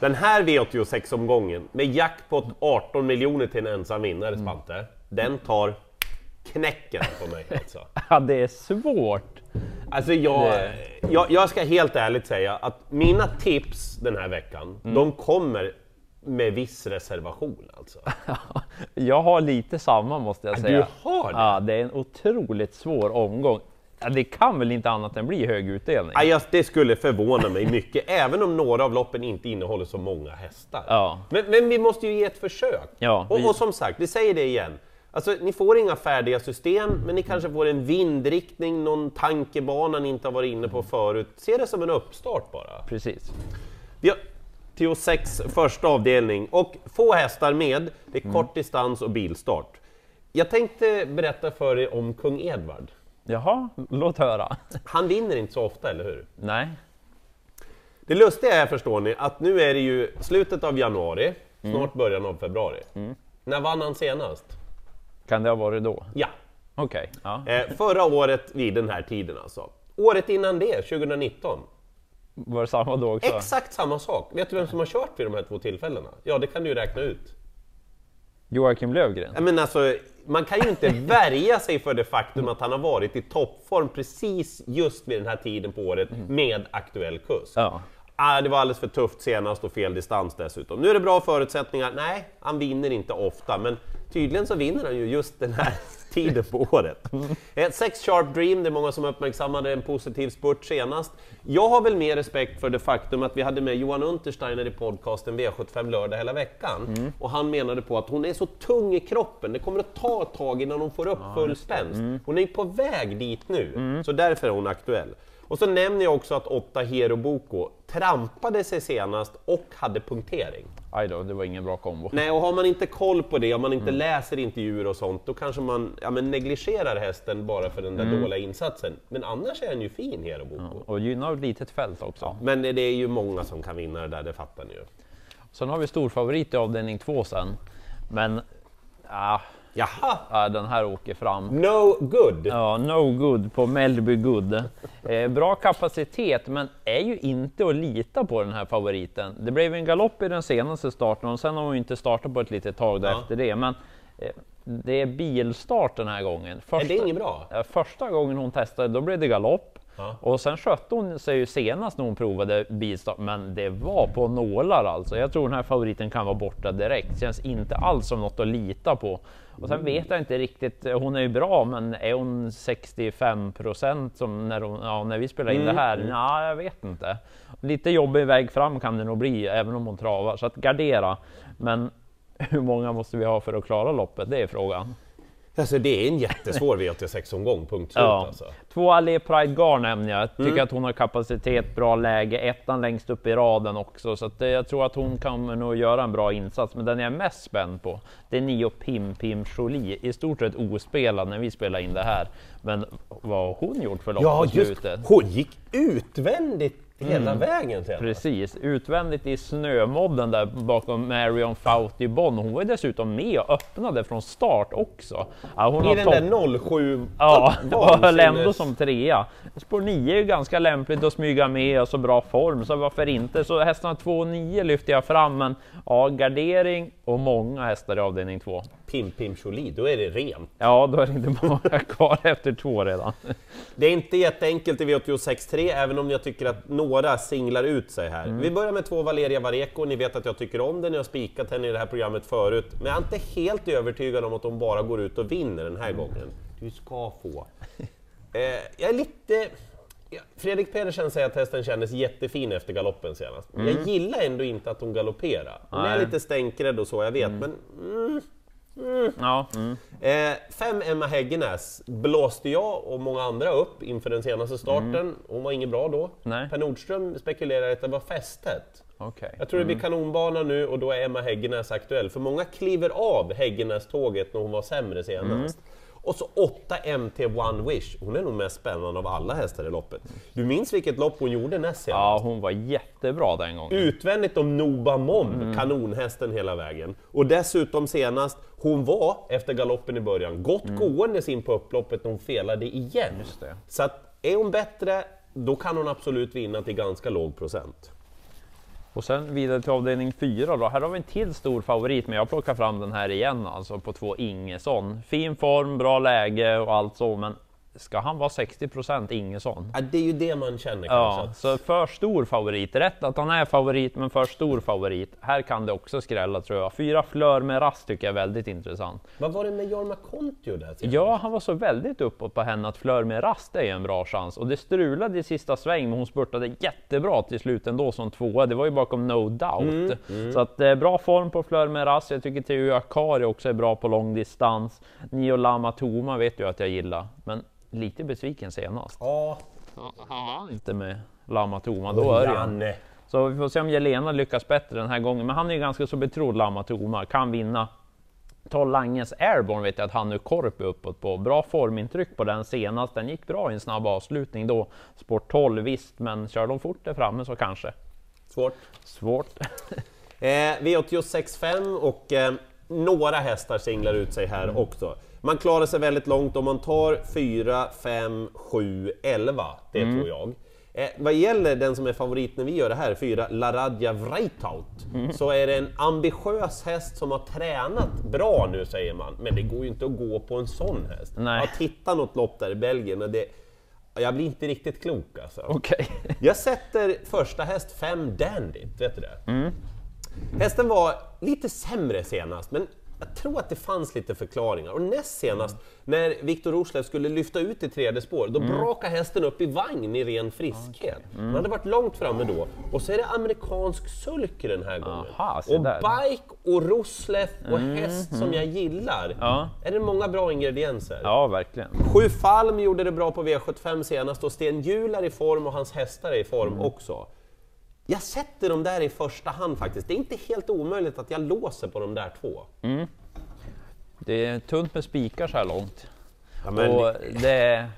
Den här V86-omgången med jackpot 18 miljoner till en ensam vinnare, Spante, den tar knäcken på mig alltså. Ja, det är svårt. Alltså jag, jag, jag ska helt ärligt säga att mina tips den här veckan, de kommer med viss reservation alltså. Jag har lite samma måste jag du säga. har det? Ja, det är en otroligt svår omgång. Ja, det kan väl inte annat än bli hög utdelning? Ja, det skulle förvåna mig mycket, även om några av loppen inte innehåller så många hästar. Ja. Men, men vi måste ju ge ett försök. Ja, och, vi- och som sagt, vi säger det igen. Alltså, ni får inga färdiga system, men ni kanske får en vindriktning, någon tankebana ni inte har varit inne på förut. Se det som en uppstart bara. Precis. Vi har Tio 6 första avdelning och få hästar med. Det är Mm. kort distans och bilstart. Jag tänkte berätta för er om kung Edvard. Jaha, låt höra. Han vinner inte så ofta, eller hur? Nej. Det lustiga är, förstår ni, att nu är det ju slutet av januari, Mm. snart början av februari. När vann han senast? Kan det ha varit då? Ja, Okej. Ja. eh, förra året vid den här tiden alltså. Året innan det, 2019. Var det samma då också? Exakt samma sak. Vet du vem som har kört vid de här två tillfällena? Ja, det kan du ju räkna ut. Joakim Lövgren? Men alltså, man kan ju inte värja sig för det faktum att han har varit i toppform precis just vid den här tiden på året med aktuell kurs. Ja. Ah, det var alldeles för tufft senast och fel distans dessutom. Nu är det bra förutsättningar. Nej, han vinner inte ofta, men tydligen så vinner han ju just den här tiden på året. Eh, Sex Sharp Dream, det är många som uppmärksammade en positiv spurt senast. Jag har väl mer respekt för det faktum att vi hade med Johan Untersteiner i podcasten V75 lördag hela veckan. Och han menade på att hon är så tung i kroppen, det kommer att ta ett tag innan hon får upp full spänst. Hon är ju på väg dit nu, så därför är hon aktuell. Och så nämner jag också att åtta Hero Boko trampade sig senast och hade punktering. Aj då, det var ingen bra kombo. Nej, och har man inte koll på det, om man inte läser intervjuer och sånt, då kanske man ja, men negligerar hästen bara för den där dåliga insatsen. Men annars är den ju fin, Hero Boko. Och gynnar ett litet fält också. Men det är ju många som kan vinna det där, det fattar ni ju. Sen har vi storfavorit i avdelning två sen. Men ah, Jaha! ah, den här åker fram. No good! Ja, no good på Melby Good. Eh, bra kapacitet, men är ju inte att lita på den här favoriten. Det blev en galopp i den senaste starten och sen har hon ju inte startat på ett litet tag där Ja. efter det. Men eh, det är bilstart den här gången. Första, Är det inget bra? Ja, Första gången hon testade, då blev det galopp. Ja. Och sen skötte hon sig ju senast när hon provade bilstart, men det var på nålar alltså. Jag tror den här favoriten kan vara borta direkt. Känns inte alls som något att lita på. Och sen vet jag inte riktigt, hon är ju bra, men är hon 65 procent som när, hon, ja, när vi spelar in det här? Ja, jag vet inte. Lite jobbig väg fram kan det nog bli, även om hon travar. Så att gardera. Men hur många måste vi ha för att klara loppet? Det är frågan. Alltså det är en jättesvår V86-omgång, punkt slut Ja. alltså. Två Allé Pride Gar nämner jag. Tycker att hon har kapacitet, bra läge, ettan längst upp i raden också. Så att jag tror att hon kommer nog göra en bra insats. Men den jag är mest spänd på, det är Nio Pim Pim Jolie. I stort sett ospelad när vi spelar in det här. Men vad har hon gjort för lopp Ja, på just slutet? Hon gick utvändigt hela vägen senast. Precis, utvändigt i snömodden där bakom Marion Fauti Bonn. Hon var dessutom med och öppnade från start också. Ja, hon I den där 07... Ja, och höll ändå som trea. Spår 9 är ju ganska lämpligt att smyga med och så bra form, så varför inte? Så hästarna 2 och 9 lyfter jag fram, men ja, gardering och många hästar i avdelning 2. Pim Pim Jolie, då är det rent. Ja, då är det inte många kvar efter två redan. Det är inte jätteenkelt i V86.3, även om jag tycker att några singlar ut sig här. Vi börjar med två Valeria Vareko, ni vet att jag tycker om den, jag har spikat henne i det här programmet förut, men jag är inte helt övertygad om att hon bara går ut och vinner den här gången. Du ska få. Eh, jag är lite... Fredrik Pedersen säger att hästen kändes jättefin efter galoppen senast. Men Jag gillar ändå inte att hon galopperar. Hon är lite stänkrädd och så, jag vet, men mm, Ja, mm. Eh, fem Emma Häggenäs blåste jag och många andra upp inför den senaste starten. Hon var inget bra då. Nej. Per Nordström spekulerar att det var fästet. okej. Jag tror det blir kanonbana nu och då är Emma Häggenäs aktuell. För många kliver av Häggenäs-tåget när hon var sämre senast. Och så 8 MT One Wish. Hon är nog mest spännande av alla hästar i loppet. Du minns vilket lopp hon gjorde näst senast? Ja, hon var jättebra den gången. Utvändigt om Noba Mom, Mm. kanonhästen hela vägen. Och dessutom senast, hon var efter galoppen i början gott gåendes in på upploppet när hon felade igen. Mm. Just det. Så att är hon bättre, då kan hon absolut vinna till ganska låg procent. Och sen vidare till avdelning 4 då. Här har vi en till stor favorit, men jag plockar fram den här igen alltså på två Ingesson. Fin form, bra läge och allt så, men ska han vara 60 procent Ingesson? Ja, det är ju det man känner Ja, kanske. så för stor favorit. Rätt att han är favorit, men för stor favorit. Här kan det också skrälla tror jag. Fyra Flör med rast tycker jag är väldigt intressant. Vad var det med Jorma Kontio där? Ja, han var så väldigt uppåt på henne att Flör med rast är en bra chans. Och det strulade i sista sväng, men hon spurtade jättebra till slut ändå som tvåa. Det var ju bakom No Doubt. Så att eh, bra form på Flör med rast. Jag tycker Teo Akari också är bra på lång distans. Nio Lama Toma vet jag att jag gillar, men lite besviken senast. Ja, Han vann inte med Lama Toma då Örjan. Så vi får se om Jelena lyckas bättre den här gången. Men han är ju ganska så betrodd Lama Toma, kan vinna. Ta Langes Airborne vet jag att han nu Korpi uppåt på. Bra formintryck på den senast. Den gick bra i en snabb avslutning då. Sport 12 visst, men kör de fort där framme så kanske. Svårt. Svårt. Eh, V86.5 och eh, några hästar singlar ut sig här också. Man klarar sig väldigt långt om man tar 4, 5, 7, 11. Det tror jag. Eh, vad gäller den som är favorit när vi gör det här, 4 Laradja Vreitaut, så är det en ambitiös häst som har tränat bra nu säger man, men det går ju inte att gå på en sån häst. Nej. Jag tittar något lopp där i Belgien och det, jag blir inte riktigt klok alltså. Okej. Jag sätter första häst 5 Dandit, vet du det? Hästen var lite sämre senast, men jag tror att det fanns lite förklaringar. Och näst senast, när Viktor Roslev skulle lyfta ut i tredje spår, då brakade hästen upp i vagn i ren friskhet. Han hade varit långt framme då. Och så är det amerikansk sulky den här gången. Aha, och där. bike och Roslev och häst som jag gillar. Ja. Är det många bra ingredienser? Ja, verkligen. Sju Falm gjorde det bra på V75 senast och Sten Hjul är i form och hans hästar är i form också. Jag sätter dem där i första hand faktiskt. Det är inte helt omöjligt att jag låser på de där två. Det är tunt med spikar så här långt. Ja, men- Och det,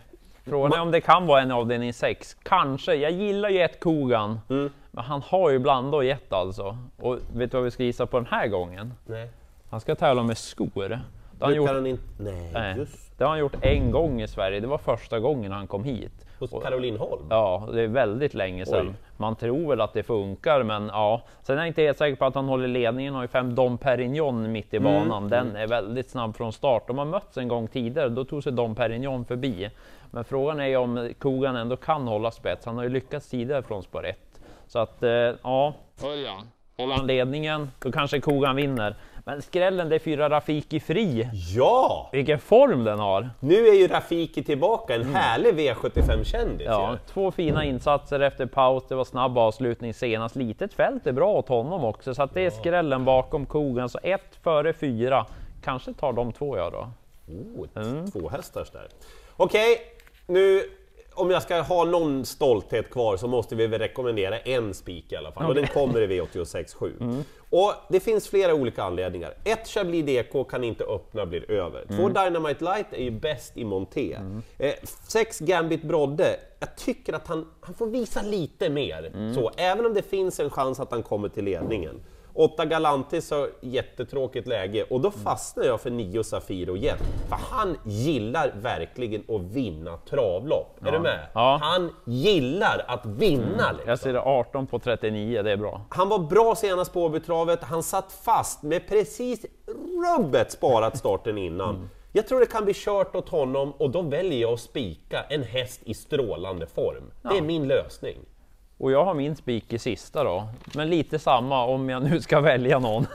frågan är om det kan vara en avdelning 6. Kanske. Jag gillar ju ett Kogan. Mm. Men han har ju blandat och gett alltså. Och vet du vad vi ska gissa på den här gången? Nej, Han ska tävla med skor. Det har han gjort, han inte... Nej, nej, just det har han gjort en gång i Sverige. Det var första gången han kom hit. Hos Caroline Holm. Ja, det är väldigt länge sedan. Oj. Man tror väl att det funkar, men ja. Sen är jag inte helt säker på att han håller ledningen. Han har ju fem Dom Perignon mitt i Mm, banan. Den är väldigt snabb från start. De har mötts en gång tidigare, då tog sig Dom Perignon förbi. Men frågan är ju om Kogan ändå kan hålla spets. Han har ju lyckats tidigare från spår 1. Så att, eh, ja. Håller han ledningen, då kanske Kogan vinner. Men skrällen, det är fyra Rafiki Fri. Ja! Vilken form den har! Nu är ju Rafiki tillbaka, en härlig V75-kändis Mm. Ja, ju. två fina insatser efter paus. Det var snabb avslutning senast. Litet fält är bra åt honom också, så att det är skrällen bakom kogen. Så ett före fyra. Kanske tar de två jag då. Oh, Mm. Två hästars där. Okej, nu om jag ska ha någon stolthet kvar så måste vi väl rekommendera en spik i alla fall. Och den kommer i V86.7. Mm. Och det finns flera olika anledningar. Ett Chablis DK kan inte öppna, blir över. Två Mm. Dynamite Light är ju bäst i monté. Eh, sex Gambit Brodde, jag tycker att han, han får visa lite mer. Mm. Så, även om det finns en chans att han kommer till ledningen. Åtta Galantis har jättetråkigt läge och då fastnar jag för nio Safiro Jet. För han gillar verkligen att vinna travlopp. Är du med? Ja. Han gillar att vinna liksom. Jag ser det 18 på 39, det är bra. Han var bra senast på Åbytravet, han satt fast med precis rubbet sparat starten innan. Jag tror det kan bli kört åt honom och då väljer jag att spika en häst i strålande form. Det är min lösning. Och jag har min spik i sista då. Men lite samma om jag nu ska välja någon.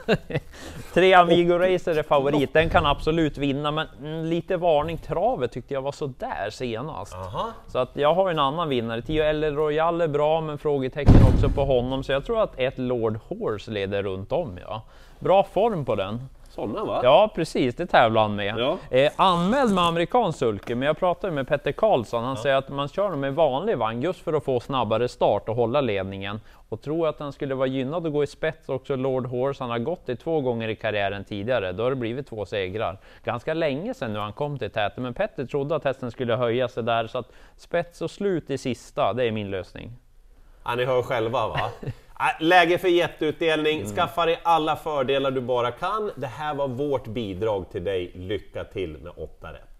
Tre Amigo Racer är favorit, den kan absolut vinna, men mm, lite varning. Travet tyckte jag var så där senast. Aha. Så att jag har en annan vinnare. 10 L Royal är bra, men frågetecken också på honom. Så jag tror att ett Lord Horse leder runt om. Ja. Bra form på den. Sådana va? Ja, precis, det tävlar han med. Ja. Eh, anmäld med amerikansk sulke, men jag pratade med Petter Karlsson. Han säger att man kör dem med vanlig vagn just för att få snabbare start och hålla ledningen. Och tror att han skulle vara gynnad att gå i spets också, Lord Horse. Han har gått det två gånger i karriären tidigare. Då har det blivit två segrar. Ganska länge sedan nu han kom till täten, men Petter trodde att hästen skulle höja sig där. Så att spets och slut i sista, det är min lösning. Ja, ni hör själva va? Äh, läge för jätteutdelning, skaffa dig alla fördelar du bara kan. Det här var vårt bidrag till dig. Lycka till med 8 rätt!